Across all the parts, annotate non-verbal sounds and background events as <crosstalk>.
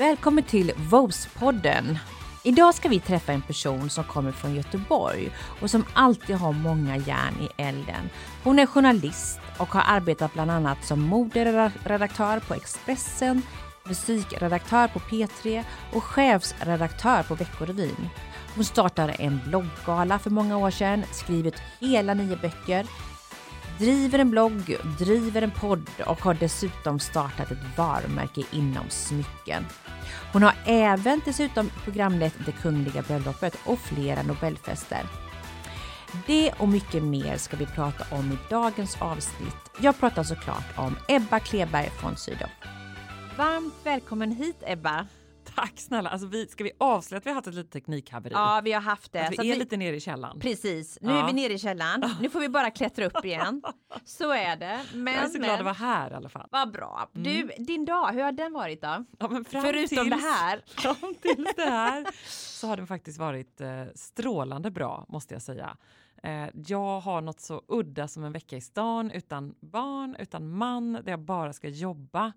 Välkommen till Vovs-podden! Idag ska vi träffa en person som kommer från Göteborg och som alltid har många järn i elden. Hon är journalist och har arbetat bland annat som moderedaktör på Expressen, musikredaktör på P3 och chefsredaktör på Veckorevyn. Hon startade en blogggala för många år sedan, skrivit hela nio böcker, driver en blogg, driver en podd och har dessutom startat ett varumärke inom smycken. Hon har även dessutom programlett Det Kungliga Bröllopet och flera Nobelfester. Det och mycket mer ska vi prata om i dagens avsnitt. Jag pratar såklart om Ebba Kleberg från Sydow. Varmt välkommen hit Ebba! Tack snälla. Alltså vi, ska vi avslöja att vi har haft ett litet teknikhaveri? Ja, vi har haft det. Att vi är vi... lite nere i källaren. Precis, nu ja. är vi nere i källaren. Nu får vi bara klättra upp igen. <laughs> Så är det. Men, jag är så glad att vara här i alla fall. Vad bra. Mm. Du, din dag, hur har den varit då? Ja, men Förutom tills, det här. <laughs> Fram till det här så har den faktiskt varit eh, strålande bra, måste jag säga. Eh, jag har något så udda som en vecka i stan utan barn, utan man, där jag bara ska jobba.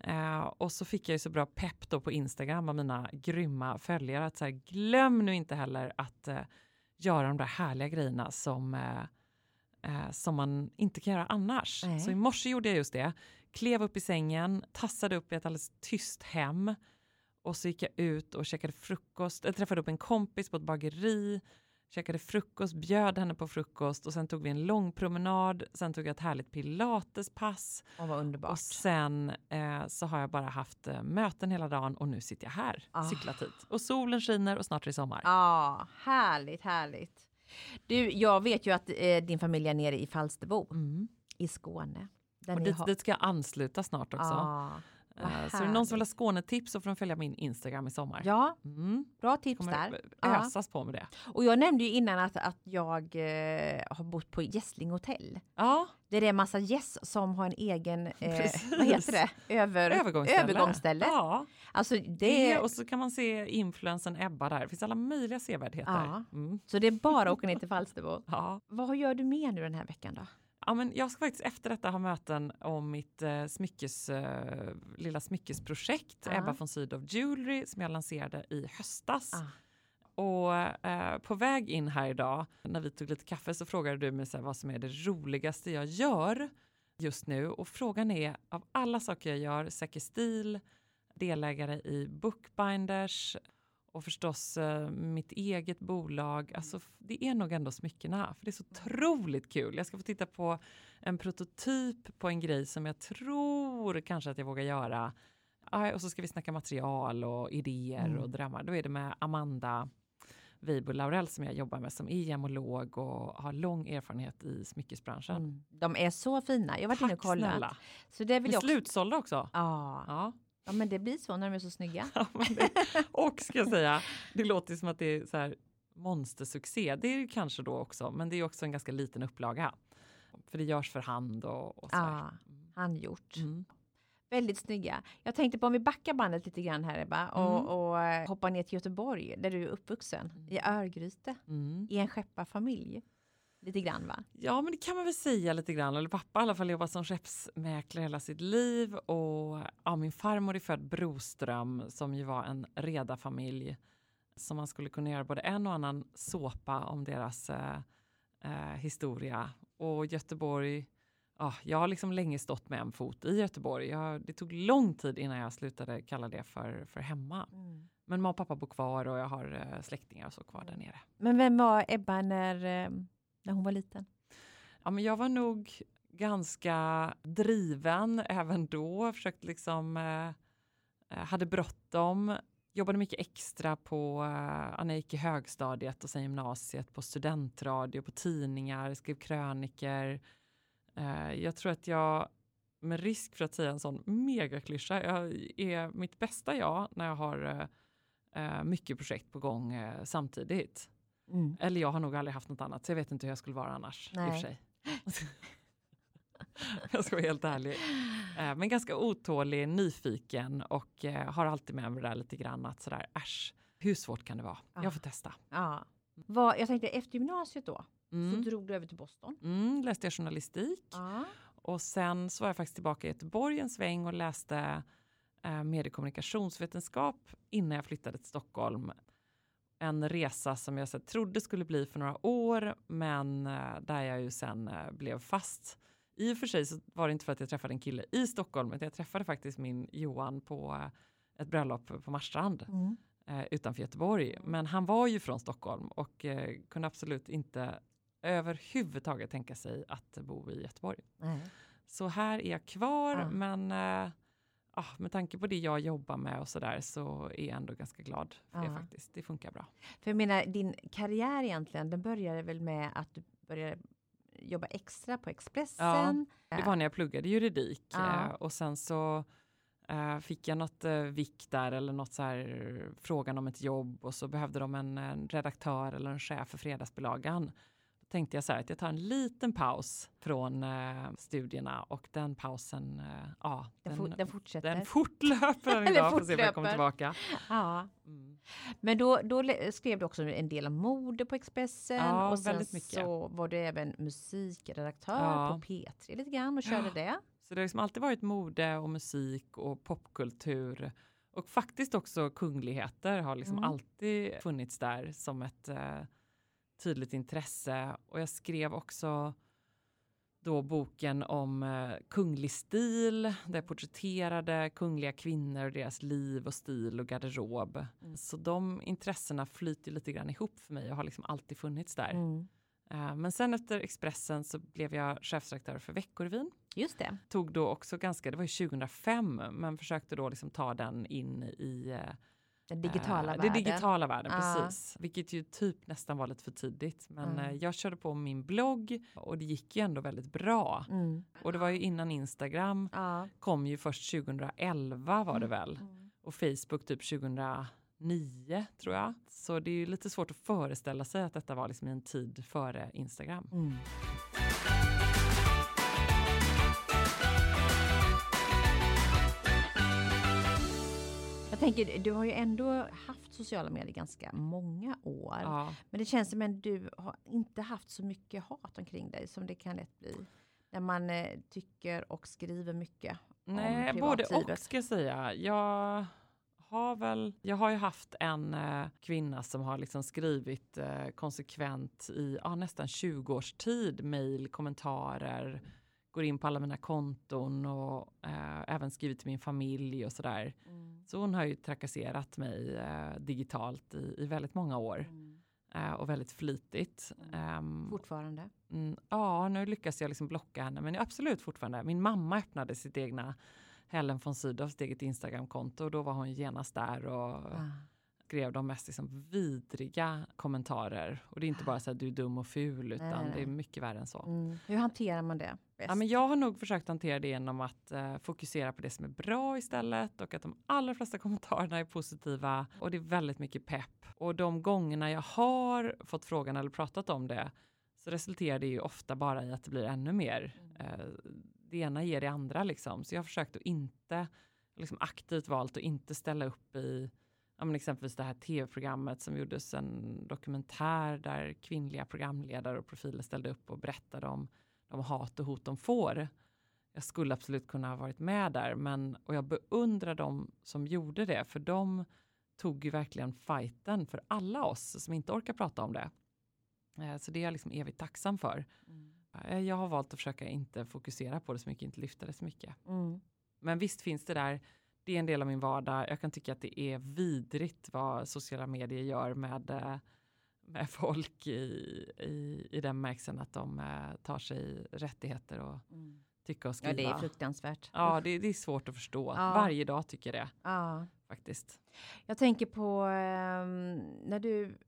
Eh, och så fick jag ju så bra pepp då på Instagram av mina grymma följare att så här, glöm nu inte heller att eh, göra de där härliga grejerna som, eh, eh som man inte kan göra annars. Nej. Så i morse gjorde jag just det. Klev upp i sängen, tassade upp i ett alldeles tyst hem och så gick jag ut och käkade frukost. Jag träffade upp en kompis på ett bageri käkade frukost, bjöd henne på frukost och sen tog vi en lång promenad. Sen tog jag ett härligt pilatespass. Och vad underbart. Och sen eh, så har jag bara haft eh, möten hela dagen och nu sitter jag här, ah. cyklat hit. Och solen skiner och snart är det sommar. Ja, ah, härligt, härligt. Du, jag vet ju att eh, din familj är nere i Falsterbo mm. i Skåne. och dit, dit ska jag ansluta snart också. Ah. Uh, så är det någon som vill ha Skånetips så får de följa min Instagram i sommar. Ja, mm. bra tips där. ösas ja. på med det. Och jag nämnde ju innan att, att jag eh, har bott på Gässling hotell. Ja. Där det är massa gäss som har en egen, eh, vad heter det? Över, övergångsställe. övergångsställe. Ja. Alltså det... det... Och så kan man se influensen Ebba där. Det finns alla möjliga sevärdheter. Ja. Mm. Så det är bara att åka ner till Falsterbo. <laughs> Ja. Vad gör du mer nu den här veckan då? Ja, men jag ska faktiskt efter detta ha möten om mitt eh, smyckes, eh, lilla smyckesprojekt, uh -huh. Ebba von Sydow Jewelry, som jag lanserade i höstas. Uh. Och eh, på väg in här idag, när vi tog lite kaffe, så frågade du mig så här, vad som är det roligaste jag gör just nu. Och frågan är, av alla saker jag gör, Säker stil, delägare i Bookbinders, och förstås eh, mitt eget bolag. Alltså, det är nog ändå smyckena, för det är så otroligt kul. Jag ska få titta på en prototyp på en grej som jag tror kanske att jag vågar göra. Ah, och så ska vi snacka material och idéer mm. och drömmar. Då är det med Amanda Weibo Laurell som jag jobbar med som är gemolog och har lång erfarenhet i smyckesbranschen. Mm. De är så fina. Jag har varit inne och kollat. Snälla. Så det vill jag också... Slutsålda också. Ja. ja. Ja, men det blir så när de är så snygga. <laughs> Ja, det, och ska jag säga, det låter som att det är så här monstersuccé. Det är det kanske då också, men det är också en ganska liten upplaga. För det görs för hand och, och så. Ja, handgjort. Mm. Väldigt snygga. Jag tänkte på om vi backar bandet lite grann här Ebba och, mm. och eh, hoppar ner till Göteborg där du är uppvuxen mm. i Örgryte mm. i en skepparfamilj. Lite grann va? Ja men det kan man väl säga lite grann. Eller pappa i alla fall jobbat som skeppsmäklare hela sitt liv och ja, min farmor är född Broström som ju var en redafamilj som man skulle kunna göra både en och annan såpa om deras eh, eh, historia. Och Göteborg, ja, jag har liksom länge stått med en fot i Göteborg. Jag, det tog lång tid innan jag slutade kalla det för, för hemma. Mm. Men mamma och pappa bor kvar och jag har eh, släktingar och så kvar där nere. Men vem var Ebba när eh, när hon var liten? Ja, men jag var nog ganska driven även då. Försökte liksom, eh, eh, hade bråttom. Jobbade mycket extra på eh, när jag gick i högstadiet och sen gymnasiet på studentradio, på tidningar, skrev kröniker. Eh, jag tror att jag, med risk för att säga en sån megaklyscha, jag är mitt bästa jag när jag har eh, eh mycket projekt på gång eh, samtidigt. Mm. Eller jag har nog aldrig haft något annat, så jag vet inte hur jag skulle vara annars. Nej. I och för sig. <laughs> jag ska vara helt ärlig. Eh, men ganska otålig, nyfiken och eh, har alltid med mig det där lite grann att sådär äsch, hur svårt kan det vara? Ja. Jag får testa. Ja. Vad, jag tänkte efter gymnasiet då, mm. så drog du över till Boston. Mm, läste jag journalistik. Ja. Och sen så var jag faktiskt tillbaka i Göteborg en sväng och läste eh, mediekommunikationsvetenskap innan jag flyttade till Stockholm. En resa som jag så, trodde skulle bli för några år, men eh, där jag ju sen eh, blev fast. I och för sig så var det inte för att jag träffade en kille i Stockholm, utan jag träffade faktiskt min Johan på eh, ett bröllop på Marstrand mm. utanför Göteborg. Men han var ju från Stockholm och kunde absolut inte överhuvudtaget tänka sig att bo i Göteborg. Nej. Så här är jag kvar, ja. men ah, med tanke på det jag jobbar med och sådär så är jag ändå ganska glad för det faktiskt. Det funkar bra. För jag menar, din karriär egentligen, den började väl med att du började jobba extra på Expressen? Ja, det var när jag pluggade juridik ja. Eh, och sen så Uh, fick jag något uh, vik där eller något så här, frågan om ett jobb och så behövde de en, en redaktör eller en chef för fredagsbilagan tänkte jag så här att jag tar en liten paus från eh, studierna och den pausen, eh, ja, den, den, den, fortsätter. Den fortlöper <laughs> idag, får se om jag kommer tillbaka. Ja. Mm. Men då, då skrev du också en del om mode på Expressen ja, och sen så var du även musikredaktör ja. på P3 lite grann och körde ja. det. Så det har liksom alltid varit mode och musik och popkultur och faktiskt också kungligheter har liksom mm. alltid funnits där som ett eh, tydligt intresse och jag skrev också då boken om eh, kunglig stil där jag porträtterade kungliga kvinnor och deras liv och stil och garderob. Mm. Så de intressena flyter lite grann ihop för mig och har liksom alltid funnits där. Mm. Uh, men sen efter Expressen så blev jag chefsredaktör för Veckorevyn. Just det. Tog då också ganska, det var ju 2005, men försökte då liksom ta den in i uh, den digitala uh, världen. Den digitala världen, uh. precis. Vilket ju typ nästan var lite för tidigt. Men mm. jag körde på min blogg och det gick ju ändå väldigt bra. Mm. Och det var ju innan Instagram kom ju först 2011 var det väl. Mm. Och Facebook typ 2009 tror jag. Så det är ju lite svårt att föreställa sig att detta var liksom en tid före Instagram. Mm. Jag tänker, du har ju ändå haft sociala medier ganska många år. Ja. Men det känns som att du har inte haft så mycket hat omkring dig som det kan lätt bli. När man eh, tycker och skriver mycket Nej, om både och ska jag säga. Jag har väl, jag har ju haft en eh, kvinna som har liksom skrivit eh, konsekvent i ah, nästan 20 års tid, mejl, kommentarer, går in på alla mina konton och eh, även skrivit till min familj och sådär. Mm. Så hon har ju trakasserat mig eh, digitalt i, i väldigt många år. Mm. Eh, och väldigt flitigt. Um, fortfarande? Mm, ja, nu lyckas jag liksom blocka henne, men absolut fortfarande. Min mamma öppnade sitt egna Helen von Sydows eget Instagramkonto och då var hon genast där och ah skrev de mest liksom vidriga kommentarer. Och det är inte bara så att du är dum och ful, utan nej, nej. det är mycket värre än så. Mm. Hur hanterar man det? Ja, men jag har nog försökt hantera det genom att uh, fokusera på det som är bra istället och att de allra flesta <laughs> kommentarerna är positiva och det är väldigt mycket pepp. Och de gångerna jag har fått frågan eller pratat om det så resulterar det ju ofta bara i att det blir ännu mer. Mm. Uh, det ena ger det andra liksom. Så jag har försökt att inte, liksom aktivt valt att inte ställa upp i ja, men exempelvis det här tv-programmet som gjordes en dokumentär där kvinnliga programledare och profiler ställde upp och berättade om de hat och hot de får. Jag skulle absolut kunna ha varit med där, men och jag beundrar de som gjorde det, för de tog ju verkligen fighten för alla oss som inte orkar prata om det. Eh, så det är jag liksom evigt tacksam för. Mm. Eh, jag har valt att försöka inte fokusera på det så mycket, inte lyfta det så mycket. Mm. Men visst finns det där det är en del av min vardag. Jag kan tycka att det är vidrigt vad sociala medier gör med, eh, med folk i, i, i den bemärkelsen att de eh, tar sig rättigheter och mm. tycka och skriva. Ja, det är fruktansvärt. Ja, det, det är svårt att förstå. Ja. Varje dag tycker jag det. Ja. Faktiskt. Jag tänker på um, när du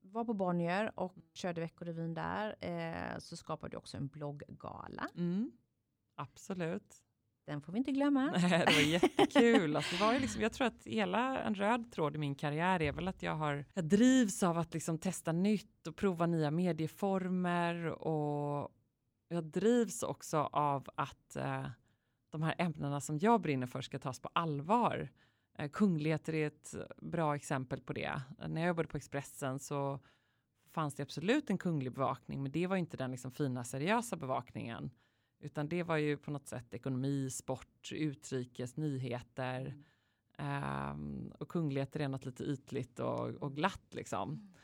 var på Bonnier och körde Veckorevyn där eh, så skapade du också en blogggala. Mm. Absolut. Den får vi inte glömma. <laughs> Nej, det var jättekul. Alltså, det var ju liksom, jag tror att hela en röd tråd i min karriär är väl att jag har jag drivs av att liksom testa nytt och prova nya medieformer och jag drivs också av att eh, de här ämnena som jag brinner för ska tas på allvar. Eh, kungligheter är ett bra exempel på det. När jag jobbade på Expressen så fanns det absolut en kunglig bevakning, men det var inte den liksom fina seriösa bevakningen. Utan det var ju på något sätt ekonomi, sport, utrikes, nyheter. Um, och kungligheter är något lite ytligt och, och glatt liksom.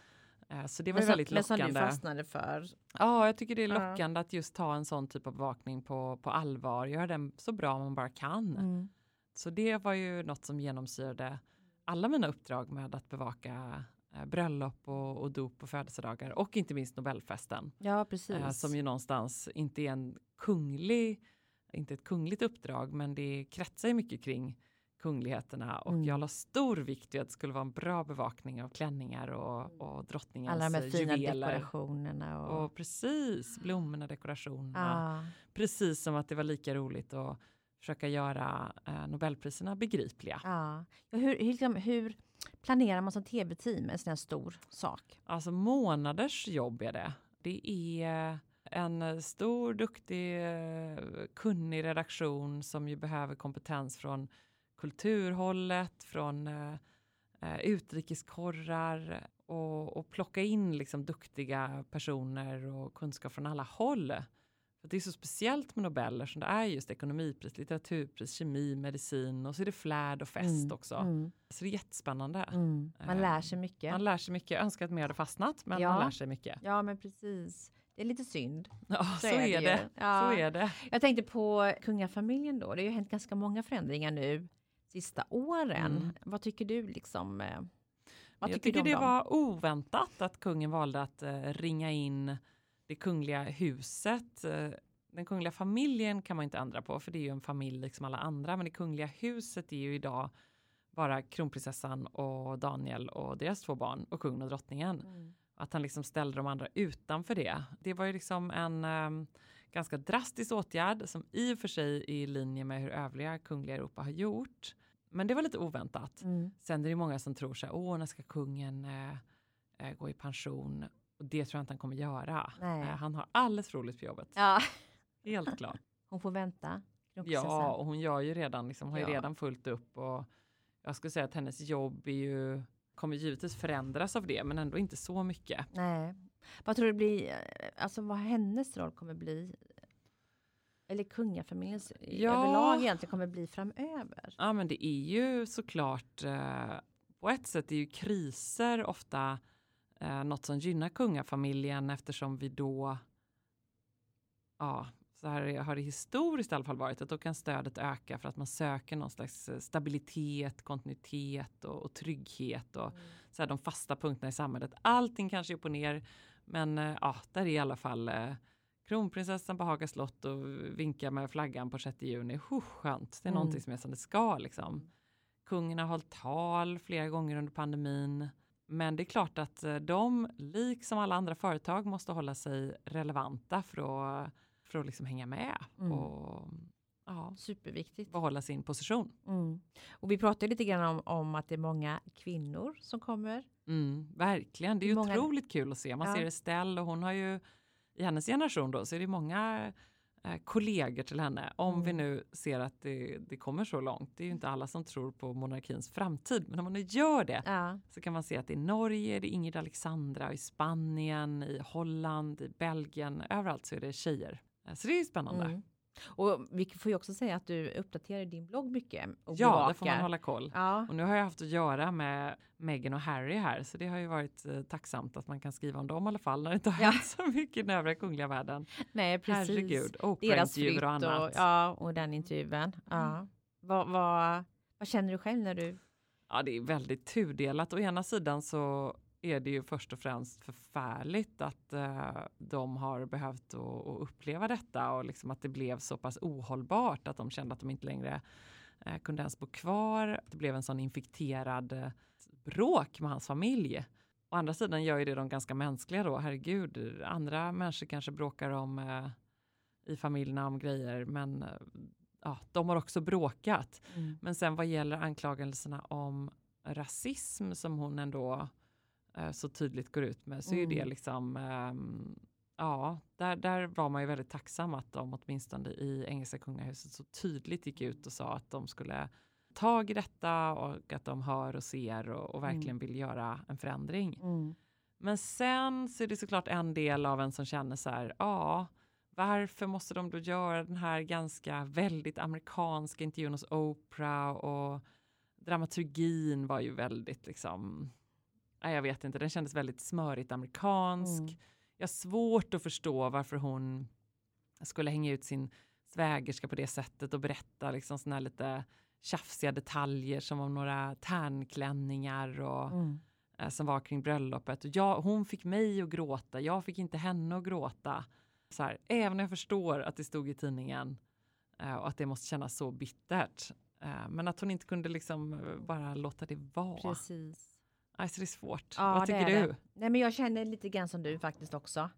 Uh, så det var men, väldigt lockande. Men som du fastnade för. Ja, jag tycker det är lockande uh. att just ta en sån typ av bevakning på, på allvar, göra den så bra man bara kan. Mm. Så det var ju något som genomsyrade alla mina uppdrag med att bevaka eh, bröllop och, och dop och födelsedagar och inte minst Nobelfesten. Ja, precis. Eh, som ju någonstans inte är en kunglig, inte ett kungligt uppdrag, men det kretsar ju mycket kring kungligheterna och mm. jag la stor vikt vid att det skulle vara en bra bevakning av klänningar och, och drottningens Alla de här fina juveler. dekorationerna. Och... och precis, blommorna, dekorationerna. Ah. Precis som att det var lika roligt att försöka göra eh, Nobelpriserna begripliga. Ja. Hur, hur, liksom, hur planerar man som tv-team en sån här stor sak? Alltså månaders jobb är det. Det är en stor, duktig, kunnig redaktion som ju behöver kompetens från kulturhållet, från uh, utrikeskorrar och, och plocka in liksom duktiga personer och kunskap från alla håll. För det är så speciellt med Nobeller som det är just ekonomipris, litteraturpris, kemi, medicin och så är det flärd och fest mm, också. Mm. Så det är jättespännande. Mm. Man lär sig mycket. Man lär sig mycket. Jag önskar att mer hade fastnat, men ja. man lär sig mycket. Ja, men precis. Det är lite synd. Ja, så, så är, är, det. Ja. Så är det. Jag tänkte på kungafamiljen då. Det har ju hänt ganska många förändringar nu sista åren. Mm. Vad tycker du liksom? Eh, vad jag tycker, tycker det var oväntat att kungen valde att uh, ringa in det kungliga huset. Uh, den kungliga familjen kan man inte ändra på för det är ju en familj liksom alla andra. Men det kungliga huset är ju idag bara kronprinsessan och Daniel och deras två barn och kungen och drottningen. Mm. Att han liksom ställde de andra utanför det. Det var ju liksom en um, ganska drastisk åtgärd som i och för sig är i linje med hur övriga kungliga Europa har gjort. Men det var lite oväntat. Mm. Sen är det många som tror så här, åh, när ska kungen eh, eh, gå i pension? Och det tror jag inte han kommer göra. Eh, han har alldeles roligt på jobbet. Ja. <laughs> Helt klart. <laughs> Hon får vänta. Ja, och hon gör ju redan, liksom, har ju redan fullt upp och jag skulle säga att hennes jobb är ju, kommer givetvis förändras av det, men ändå inte så mycket. Nej. Vad tror du blir, alltså vad hennes roll kommer bli eller kungafamiljens ja. överlag egentligen kommer bli framöver? Ja, men det är ju såklart eh, på ett sätt är ju kriser ofta eh, något som gynnar kungafamiljen eftersom vi då ja, så här har det historiskt i alla fall varit att då kan stödet öka för att man söker någon slags eh, stabilitet, kontinuitet och, och trygghet och mm. så här, de fasta punkterna i samhället. Allting kanske är upp och ner, men eh, ja, där är i alla fall eh, kronprinsessan på Haga slott och vinkar med flaggan på 6 juni. Huh, skönt, det är mm. någonting som är som det ska liksom. Kungen har hållit tal flera gånger under pandemin. Men det är klart att eh, de, liksom alla andra företag, måste hålla sig relevanta för att, för att liksom hänga med. Mm. Och, ja, Superviktigt. Behålla sin position. Mm. Och vi pratade lite grann om, om, att det är många kvinnor som kommer. Mm, verkligen, det är många... otroligt kul att se. Man ja. ser Estelle och hon har ju i hennes generation då så är det många eh, kollegor till henne. Om mm. vi nu ser att det, det, kommer så långt. Det är ju inte alla som tror på monarkins framtid, men om man nu gör det ja. så kan man se att i Norge, det är Ingrid Alexandra, i Spanien, i Holland, i Belgien, överallt så är det tjejer. Eh, så det är spännande. Mm. Och vi får ju också säga att du uppdaterar din blogg mycket. Och ja, det får man hålla koll. Ja. Och nu har jag haft att göra med Meghan och Harry här, så det har ju varit eh, tacksamt att man kan skriva om dem i alla fall när det inte har ja. hänt så mycket i den övriga kungliga världen. Nej, precis. Herregud, Oprah-intervjuer och annat. Och, ja, och den intervjun. Ja. Mm. Vad, vad, vad känner du själv när du Ja, det är väldigt tudelat. Å ena sidan så är det ju först och främst förfärligt att eh, de har behövt att uppleva detta och liksom att det blev så pass ohållbart att de kände att de inte längre eh, kunde ens bo kvar. Det blev en sån infekterad eh, bråk med hans familj. Å andra sidan gör ju det de ganska mänskliga då. Herregud, andra människor kanske bråkar om eh, i familjerna om grejer, men eh, ja, de har också bråkat. Mm. Men sen vad gäller anklagelserna om rasism som hon ändå så tydligt går ut med så mm. är det liksom um, Ja, där, där var man ju väldigt tacksam att de åtminstone i engelska kungahuset så tydligt gick ut och sa att de skulle tag i detta och att de hör och ser och, och verkligen mm. vill göra en förändring. Mm. Men sen så är det såklart en del av en som känner så här, ja, varför måste de då göra den här ganska väldigt amerikanska intervjun hos Oprah och dramaturgin var ju väldigt liksom, jag vet inte, den kändes väldigt smörigt amerikansk. Mm. Jag har svårt att förstå varför hon skulle hänga ut sin svägerska på det sättet och berätta liksom såna här lite tjafsiga detaljer som om några tärnklänningar och mm. eh, som var kring bröllopet. Och jag, hon fick mig att gråta, jag fick inte henne att gråta. Så här, även om jag förstår att det stod i tidningen eh, och att det måste kännas så bittert. Eh, men att hon inte kunde liksom eh, bara låta det vara. Precis. Alltså det är svårt. Ja, Vad tycker du? Nej, men jag känner lite grann som du faktiskt också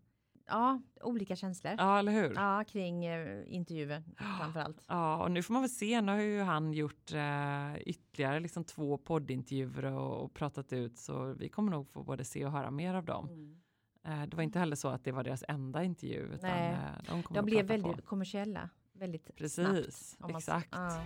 ja, olika känslor. Ja, eller hur? Ja, kring eh, intervjuer framför allt. <gasps> Ja, och nu får man väl se. Nu har ju han gjort eh, ytterligare liksom två poddintervjuer och, och, pratat ut, så vi kommer nog få både se och höra mer av dem. Mm. Eh, det var inte heller så att det var deras enda intervju. Utan, Nej, eh, de, de blev väldigt på. kommersiella väldigt Precis, snabbt. exakt. Ja.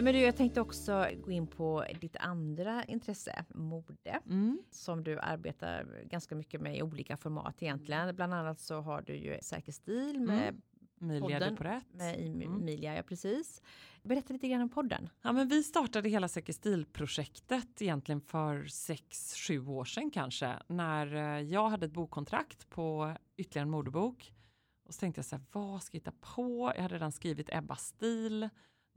Nej, men du, jag tänkte också gå in på ditt andra intresse, mode, mm. som du arbetar ganska mycket med i olika format egentligen. Bland annat så har du ju Säker stil med mm. Emilia podden, Duporet. Med mm. Emilia, ja precis. Berätta lite grann om podden. Ja, men vi startade hela Säker stil-projektet egentligen för sex, sju år sedan kanske, när eh, jag hade ett bokkontrakt på ytterligare en modebok. Och så tänkte jag så här, vad ska jag hitta på? Jag hade redan skrivit Ebba stil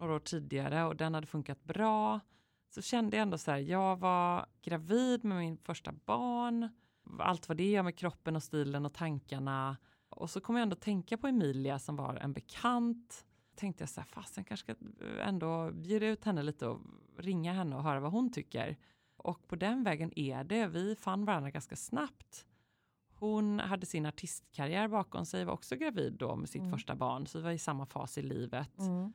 några år tidigare och den hade funkat bra. Så kände jag ändå så här, jag var gravid med min första barn. Allt vad det gör med kroppen och stilen och tankarna. Och så kom jag ändå tänka på Emilia som var en bekant. Tänkte jag så här, fast jag kanske ska ändå bjuda ut henne lite och ringa henne och höra vad hon tycker. Och på den vägen är det. Vi fann varandra ganska snabbt. Hon hade sin artistkarriär bakom sig, var också gravid då med sitt mm. första barn, så vi var i samma fas i livet. Mm.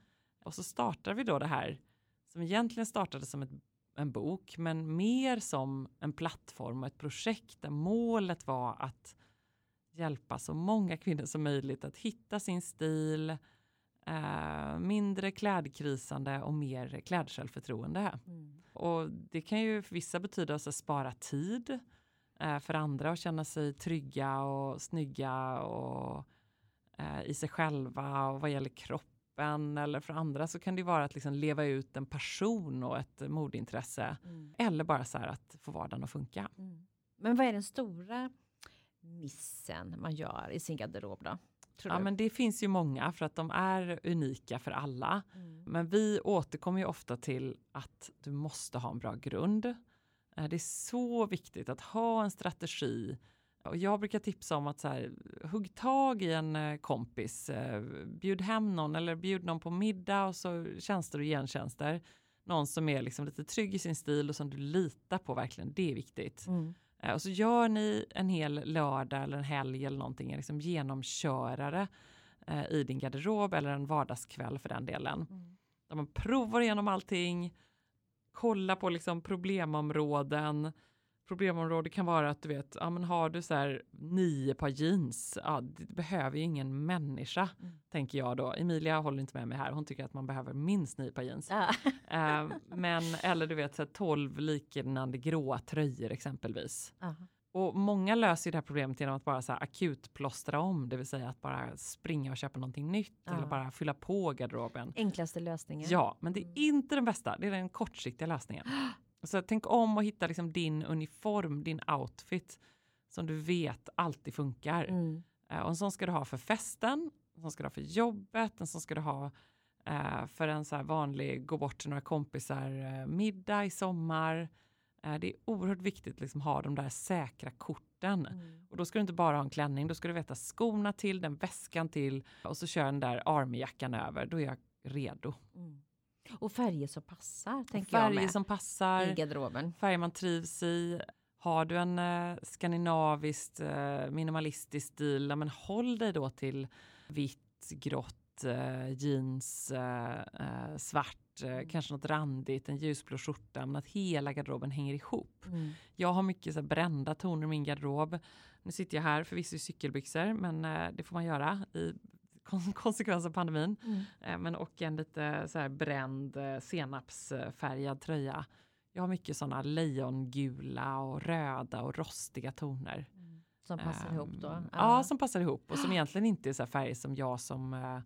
Och så startar vi då det här som egentligen startade som ett, en bok, men mer som en plattform och ett projekt där målet var att hjälpa så många kvinnor som möjligt att hitta sin stil, eh, mindre klädkrisande och mer klädsjälvförtroende. Mm. Och det kan ju för vissa betyda att spara tid, eh, för andra att känna sig trygga och snygga och eh, i sig själva och vad gäller kropp kroppen eller för andra så kan det vara att liksom leva ut en person och ett modintresse. Mm. Eller bara så här att få vardagen att funka. Mm. Men vad är den stora missen man gör i sin garderob då? ja, men det finns ju många för att de är unika för alla. Mm. Men vi återkommer ju ofta till att du måste ha en bra grund. Eh, det är så viktigt att ha en strategi och jag brukar tipsa om att så här, hugg tag i en eh, kompis, eh, bjud hem någon eller bjud någon på middag och så tjänster och gentjänster. Någon som är liksom lite trygg i sin stil och som du litar på verkligen, det är viktigt. Mm. Eh, och så gör ni en hel lördag eller en helg eller någonting, liksom genomkörare i din garderob eller en vardagskväll för den delen. Mm. Där man provar igenom allting, kolla på liksom problemområden, problemområde kan vara att du vet, ja men har du så här nio par jeans, ja det behöver ju ingen människa, mm. tänker jag då. Emilia håller inte med mig här, hon tycker att man behöver minst nio par jeans. Ja. uh, <laughs> men, eller du vet, så här, tolv liknande gråa tröjor exempelvis. Uh. Och många löser det här problemet genom att bara så här akut plåstra om, det vill säga att bara springa och köpa någonting nytt ja. eller bara fylla på garderoben. Enklaste lösningen. Ja, men det är mm. inte den bästa, det är den kortsiktiga lösningen. <gasps> Så tänk om och hitta liksom din uniform, din outfit som du vet alltid funkar. Mm. Uh, och en sån ska du ha för festen, en sån ska du ha för jobbet, en sån ska du ha uh, för en så här vanlig gå bort till några kompisar uh, middag i sommar. det är oerhört viktigt att liksom ha de där säkra korten. Mm. Och då ska du inte bara ha en klänning, då ska du veta skorna till, den väskan till och så kör den där armyjackan över, då är jag redo. Mm. Och färger som passar, tänker färger jag med. som passar. I garderoben. Färger man trivs i. Har du en eh, skandinaviskt eh, minimalistisk stil, men håll dig då till vitt, grått, eh, jeans, eh, eh svart, eh, mm. kanske något randigt, en ljusblå skjorta, men att hela garderoben hänger ihop. Mm. Jag har mycket så brända toner i min garderob. Nu sitter jag här förvisso i cykelbyxor, men eh, det får man göra i <laughs> konsekvens av pandemin. Mm. Eh, men och en lite så här bränd eh, senapsfärgad tröja. Jag har mycket sådana lejongula och röda och rostiga toner. Mm. Som passar um, ihop då? Ja. ja. som passar ihop och som <gasps> egentligen inte är så färger som jag som uh,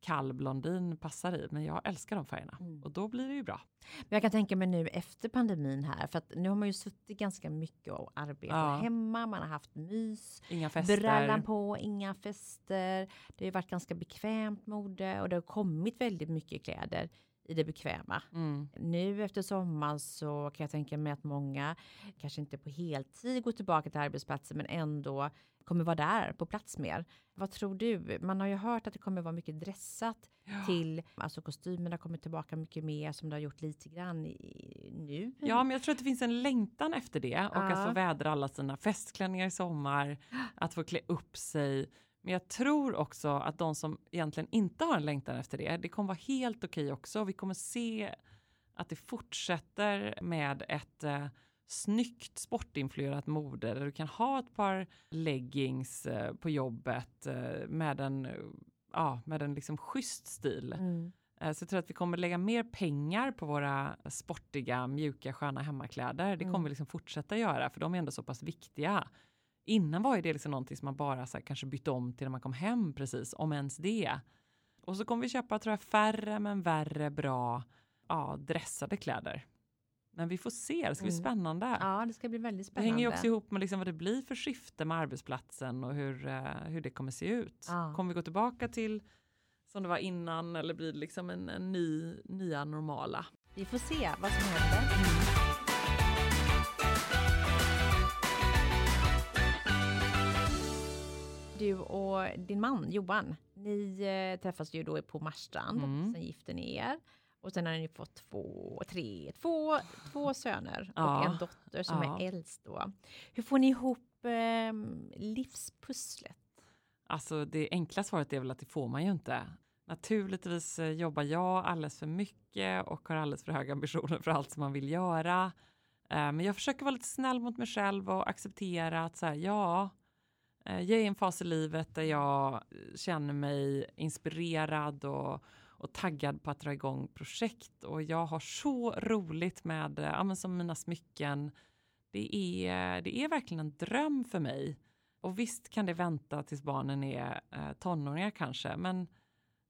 kall blondin passar i. Men jag älskar de färgerna mm. och då blir det ju bra. Men jag kan tänka mig nu efter pandemin här, för att nu har man ju suttit ganska mycket och arbetat ja. hemma, man har haft mys, inga fester. brallan på, inga fester. Det har varit ganska bekvämt mode och det har kommit väldigt mycket kläder i det bekväma. Mm. Nu efter sommaren så kan jag tänka mig att många, kanske inte på heltid går tillbaka till arbetsplatsen, men ändå kommer vara där på plats mer. Vad tror du? Man har ju hört att det kommer vara mycket dressat ja. till, alltså kostymerna kommer tillbaka mycket mer som det har gjort lite grann i, nu. Ja, men jag tror att det finns en längtan efter det och ja. att få vädra alla sina festklänningar i sommar, <gasps> att få klä upp sig. Men jag tror också att de som egentligen inte har en längtan efter det, det kommer vara helt okej okay också. Vi kommer se att det fortsätter med ett eh, snyggt sportinfluerat mode där du kan ha ett par leggings eh, på jobbet eh, med en, ja, med en liksom schysst stil. Mm. Eh, så jag tror att vi kommer lägga mer pengar på våra sportiga, mjuka, sköna hemmakläder. Det kommer mm. vi liksom fortsätta göra för de är ändå så pass viktiga. Innan var ju det liksom någonting som man bara så här, kanske bytte om till när man kom hem precis, om ens det. Och så kommer vi köpa tror jag, färre men värre bra ja, dressade kläder. Men vi får se, det ska bli mm. spännande. Ja, det ska bli väldigt spännande. Det hänger ju också ihop med liksom vad det blir för skifte med arbetsplatsen och hur, uh, hur det kommer se ut. Ja. Kommer vi gå tillbaka till som det var innan eller blir det liksom en, en ny, nya normala? Vi får se vad som händer. Du och din man Johan, ni eh, träffas ju då på Marstrand, mm. sen gifter ni er. Och sen har ni fått två, tre, två, två söner ja. och en dotter som ja. är äldst då. Hur får ni ihop eh, livspusslet? Alltså det enkla svaret är väl att det får man ju inte. Naturligtvis eh, jobbar jag alldeles för mycket och har alldeles för höga ambitioner för allt som man vill göra. Eh, men jag försöker vara lite snäll mot mig själv och acceptera att så här, ja, Eh, jag är i en fas i livet där jag känner mig inspirerad och och taggad på att dra igång projekt och jag har så roligt med eh, ja, som mina smycken. Det är, det är verkligen en dröm för mig. Och visst kan det vänta tills barnen är eh, tonåringar kanske, men,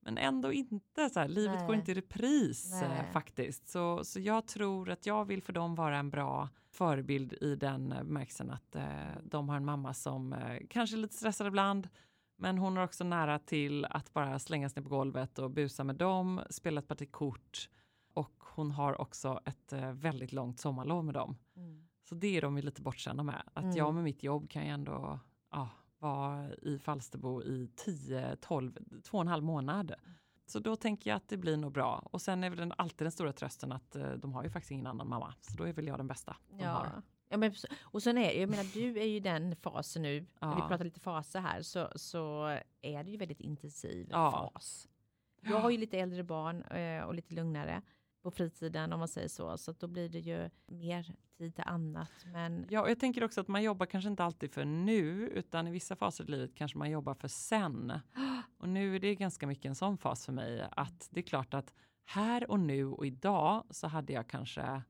men ändå inte. Så här, livet Nej. går inte i repris eh, faktiskt. Så, så jag tror att jag vill för dem vara en bra förebild i den bemärkelsen att eh, de har en mamma som eh, kanske är lite stressad ibland, men hon är också nära till att bara slänga sig ner på golvet och busa med dem, spela ett parti kort och hon har också ett eh, väldigt långt sommarlov med dem. Mm. Så det är de ju lite bortskämda med. Att mm. jag med mitt jobb kan ju ändå ja, vara i Falsterbo i 10, 12, två och en halv månad. Så då tänker jag att det blir nog bra. Och sen är väl alltid den stora trösten att eh, de har ju faktiskt ingen annan mamma. Så då är väl jag den bästa de ja. har. Ja, men, och sen är jag menar du är ju den fasen nu, ja. vi pratar lite faser här, så, så är det ju väldigt intensiv ja. fas. Jag har ju lite äldre barn eh, och lite lugnare på fritiden om man säger så, så då blir det ju mer till annat. Men... Ja, och jag tänker också att man jobbar kanske inte alltid för nu, utan i vissa faser i livet kanske man jobbar för sen. <gasps> Och nu är det ganska mycket en sån fas för mig, att det är klart att här och nu och idag så hade jag kanske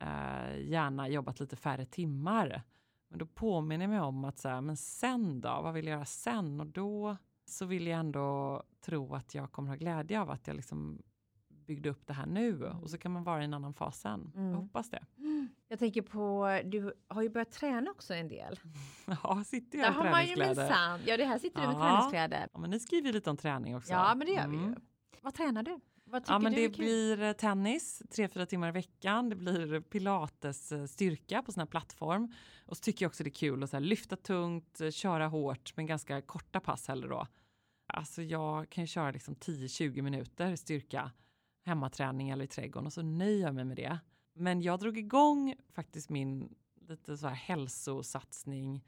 eh, gärna jobbat lite färre timmar. Men då påminner jag mig om att så här, men sen då, vad vill jag göra sen? Och då så vill jag ändå tro att jag kommer ha glädje av att jag liksom byggde upp det här nu mm. och så kan man vara i en annan fas sen. Mm. Jag hoppas det. Jag tänker på, du har ju börjat träna också en del. <laughs> Ja, sitter jag i träningskläder. Man ju ja, det här sitter du med träningskläder. Ja, men ni skriver lite om träning också. Ja, men det gör mm. vi ju. Mm. Vad tränar du? ja, men det blir eh, tennis tre, fyra timmar i veckan. Det blir pilates eh, styrka på sån här plattform. Och så tycker jag också det är kul att så här, lyfta tungt, eh, köra hårt, men ganska korta pass heller då. Alltså jag kan ju köra liksom 10-20 minuter styrka, hemmaträning eller i trädgården och så nöjer jag mig med det. Men jag drog igång faktiskt min lite så här hälsosatsning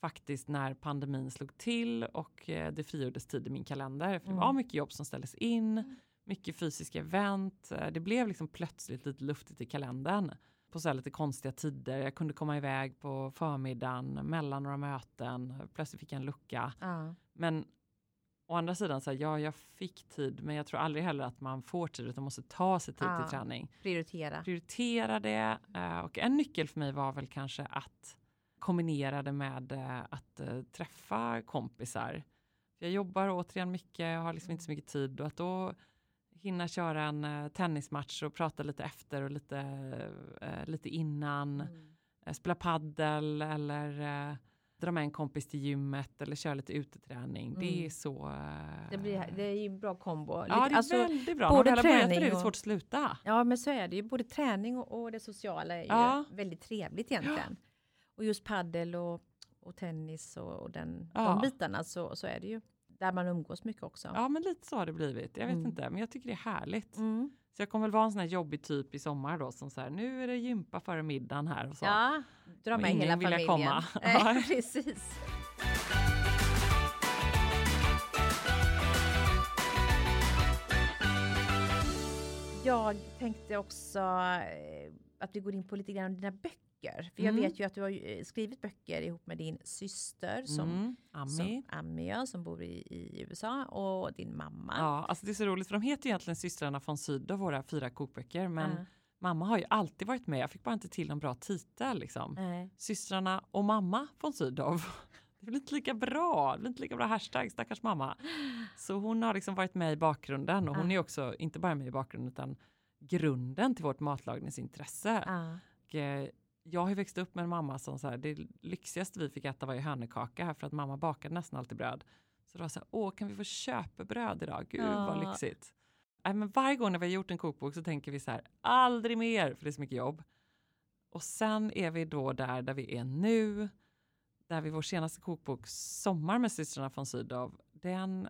faktiskt när pandemin slog till och det frigjordes tid i min kalender. För det var mm. mycket jobb som ställdes in. Mm mycket fysiska event. Eh, det blev liksom plötsligt lite luftigt i kalendern på så lite konstiga tider. Jag kunde komma iväg på förmiddagen mellan några möten. Plötsligt fick jag en lucka. Uh. Men å andra sidan, så här, ja, jag fick tid, men jag tror aldrig heller att man får tid utan måste ta sig tid uh. till träning. Prioritera. Prioritera det. Eh, och en nyckel för mig var väl kanske att kombinerade med eh, att eh, träffa kompisar. Jag jobbar återigen mycket, jag har liksom inte så mycket tid och att då hinna köra en tennismatch och prata lite efter och lite, lite innan. Mm. Spela paddel eller dra med en kompis till gymmet eller köra lite uteträning. Mm. Det är så... Det, blir, det är ju bra kombo. Ja, det är alltså, väldigt bra. Både träning det är det svårt att sluta. Ja, men så är det ju. Både träning och, och det sociala är ja. ju väldigt trevligt egentligen. Ja. Och just paddel och, och tennis och, och den, ja. de bitarna så, så är det ju där man umgås mycket också. Ja, men lite så har det blivit. Jag vet mm. inte, men jag tycker det är härligt. Mm. Så jag kommer väl vara en sån här jobbig typ i sommar då som så här, nu är det gympa före middagen här och så. Ja, dra med hela familjen. Komma. <laughs> Nej, precis. Jag tänkte också eh, att vi går in på lite grann dina böcker böcker. För jag mm. vet ju att du har eh, skrivit böcker ihop med din syster som, mm. Ami. som, Ami som bor i, i, USA och din mamma. Ja, alltså det är så roligt för de heter egentligen systrarna von Sydow, våra fyra kokböcker. Men uh. mamma har ju alltid varit med. Jag fick bara inte till en bra titel liksom. Systrarna och mamma von Sydow. <laughs> Det blir inte lika bra, det blir inte lika bra hashtag, stackars mamma. Så hon har liksom varit med i bakgrunden och hon är också inte bara med i bakgrunden utan grunden till vårt matlagningsintresse. Och, eh, jag har ju växt upp med en mamma som så här, det lyxigaste vi fick äta var ju hörnekaka för att mamma bakade nästan alltid bröd. Så det var så här, åh kan vi få köpebröd idag? Gud ja. vad lyxigt. Äh, men varje gång när vi har gjort en kokbok så tänker vi så här, aldrig mer för det är så mycket jobb. Och sen är vi då där, där vi är nu, där vi vår senaste kokbok Sommar med systrarna von Sydow, den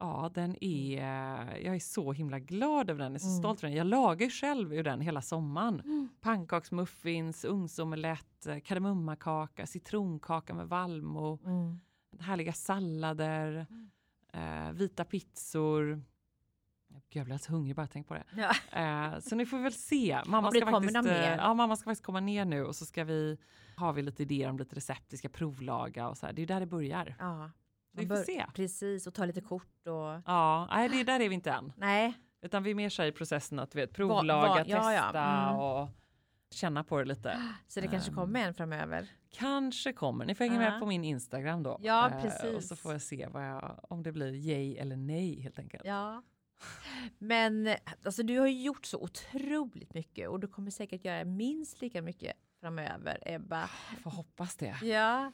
Ja, den är, jag är så himla glad över den, jag är så mm. stolt över den. Jag lagar själv ur den hela sommaren. Mm. Pannkaksmuffins, ugnsomelett, kardemummakaka, citronkaka med vallmo, mm. härliga sallader, mm. eh, vita pizzor. jag blir alltså hungrig bara jag tänker på det. Ja. Eh, så nu får vi väl se. Mamma ska, faktiskt, eh, ja, mamma ska faktiskt komma ner nu och så ska vi, har vi lite idéer om lite recept vi ska provlaga och så här. Det är där det börjar. Ja. Vi får se. Precis, och ta lite kort och... Ja, nej, det, där är vi inte än. Nej. Utan vi är mer så i processen att vi vet, provlaga, va, va, testa ja, ja. Mm. och känna på det lite. <gasps> Så det kanske kommer en framöver? Kanske kommer. Ni får hänga uh. med på min Instagram då. Ja, precis. Uh, och så får jag se jag, om det blir yay eller nej helt enkelt. Ja. Men alltså, du har ju gjort så otroligt mycket och du kommer säkert göra minst lika mycket framöver, Ebba. Jag får hoppas det. Ja.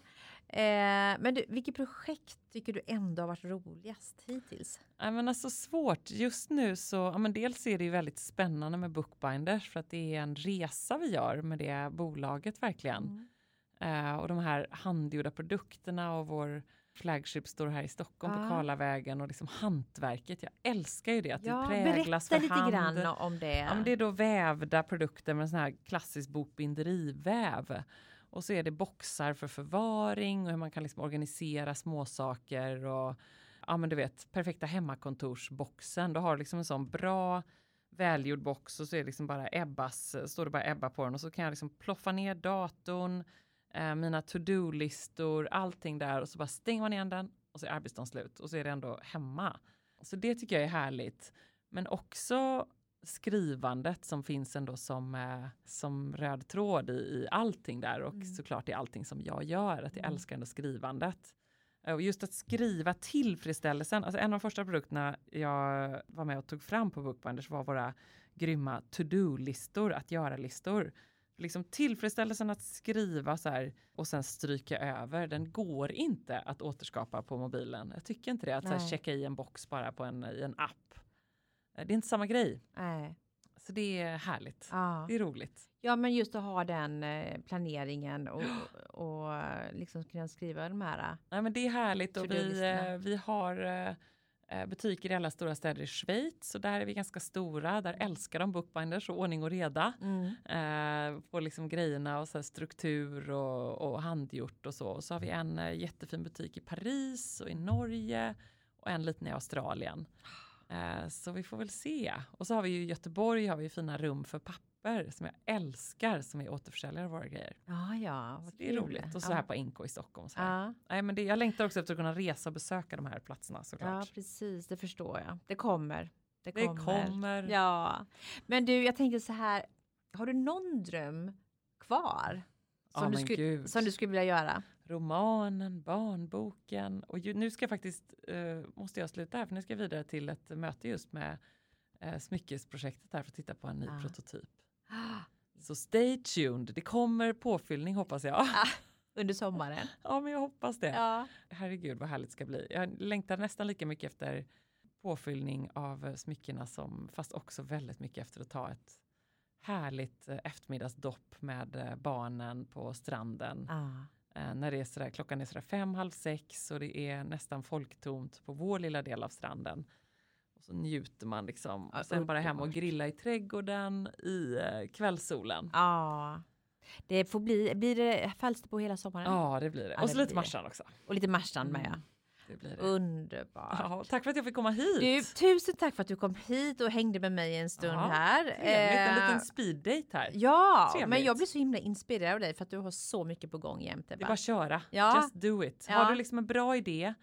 Eh, men du, vilket projekt tycker du ändå har varit roligast hittills? Ja, men alltså svårt. Just nu så, ja, men dels är det ju väldigt spännande med Bookbinders för att det är en resa vi gör med det bolaget verkligen. Mm. Eh, och de här handgjorda produkterna och vår flagship står här i Stockholm ah. på Karlavägen och liksom hantverket. Jag älskar ju det, att ja, det präglas för lite hand. grann om det. Ja, men det är då vävda produkter med sån här klassisk bokbinderiväv. Och så är det boxar för förvaring och hur man kan liksom organisera småsaker och ja men du vet perfekta hemmakontorsboxen. Du har liksom en sån bra välgjord box och så är det liksom bara Ebbas, står det bara Ebba på den och så kan jag liksom ploffa ner datorn, eh, mina to-do-listor, allting där och så bara stänger man igen den och så är arbetsdagen slut och så är det ändå hemma. Så det tycker jag är härligt. Men också skrivandet som finns ändå som, eh, som röd tråd i, i allting där och mm. såklart i allting som jag gör, att jag mm. älskar ändå skrivandet. Och just att skriva tillfredsställelsen, alltså en av de första produkterna jag var med och tog fram på Bookbinders var våra grymma to-do-listor, att göra-listor. Liksom tillfredsställelsen att skriva så här och sen stryka över, den går inte att återskapa på mobilen. Jag tycker inte det, att checka i en box bara på en, i en app. Eh, det är inte samma grej. Nej. Så det är härligt. Ja. Det är roligt. Ja, men just att ha den eh, planeringen och, och liksom kunna skriva de här. Ja, men det är härligt och vi, eh, vi har butiker i alla stora städer i Schweiz och där är vi ganska stora. Där älskar de bookbinders och ordning och reda mm. eh, på liksom grejerna och så struktur och, och handgjort och så. Och så har vi en jättefin butik i Paris och i Norge och en liten i Australien. Eh, så vi får väl se. Och så har vi ju i Göteborg har vi fina rum för papper som jag älskar som är återförsäljare av våra grejer. Ja, ja. Så det är roligt. Och så ja. här på NK i Stockholm. Så ja. Nej, men det, jag längtar också efter att kunna resa och besöka de här platserna såklart. Ja, precis. Det förstår jag. Det kommer. Det kommer. Det kommer. Ja. Men du, jag tänkte så här. Har du någon dröm kvar? som, du, skulle, som du skulle vilja göra? Romanen, barnboken och ju, nu ska jag faktiskt, uh, måste jag sluta här för nu ska jag vidare till ett möte just med uh, smyckesprojektet här för att titta på en ny ah. prototyp. Så stay tuned, det kommer påfyllning hoppas jag. Ah, under sommaren. <laughs> ja, men jag hoppas det. Ja. Herregud vad härligt det ska bli. Jag längtar nästan lika mycket efter påfyllning av smyckena som fast också väldigt mycket efter att ta ett härligt eh, eftermiddagsdopp med eh, barnen på stranden. Ah. När det är sådär, klockan är sådär fem, halv sex och det är nästan folktomt på vår lilla del av stranden. Och så njuter man liksom. och sen bara hem och grilla i trädgården i kvällssolen. Ja. Det får bli, blir det Falster på hela sommaren? Ja det blir det. Ja, och så lite Marstrand också. Och lite Marstrand med mm. ja. Det blir det. Underbart. Ja, tack för att jag fick komma hit. Du, tusen tack för att du kom hit och hängde med mig en stund ja, här. Trevligt, en liten eh, speeddate här. Ja, trevligt. men jag blir så himla inspirerad av dig för att du har så mycket på gång jämt. Det är bara att köra. Ja. Just do it. Ja. Har du liksom en bra idé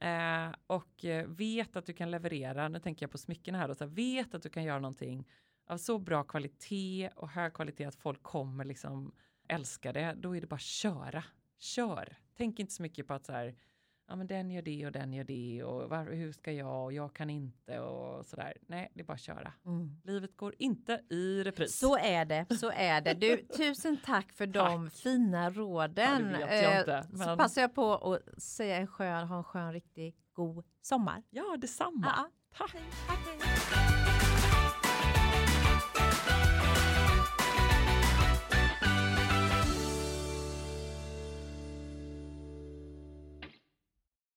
eh, och eh, vet att du kan leverera, nu tänker jag på smyckena här, och så här, vet att du kan göra någonting av så bra kvalitet och hög kvalitet att folk kommer liksom älska det, då är det bara att köra. Kör! Tänk inte så mycket på att så här, ja men den gör det och den gör det och var, hur ska jag och jag kan inte och sådär. Nej, det är bara att köra. Mm. Livet går inte i repris. Så är det, så är det. Du, <laughs> tusen tack för de fina råden. Ja, jag inte, men... Så passar jag på att säga en skön, ha en skön, riktigt god sommar. Ja, detsamma. Ja, tack.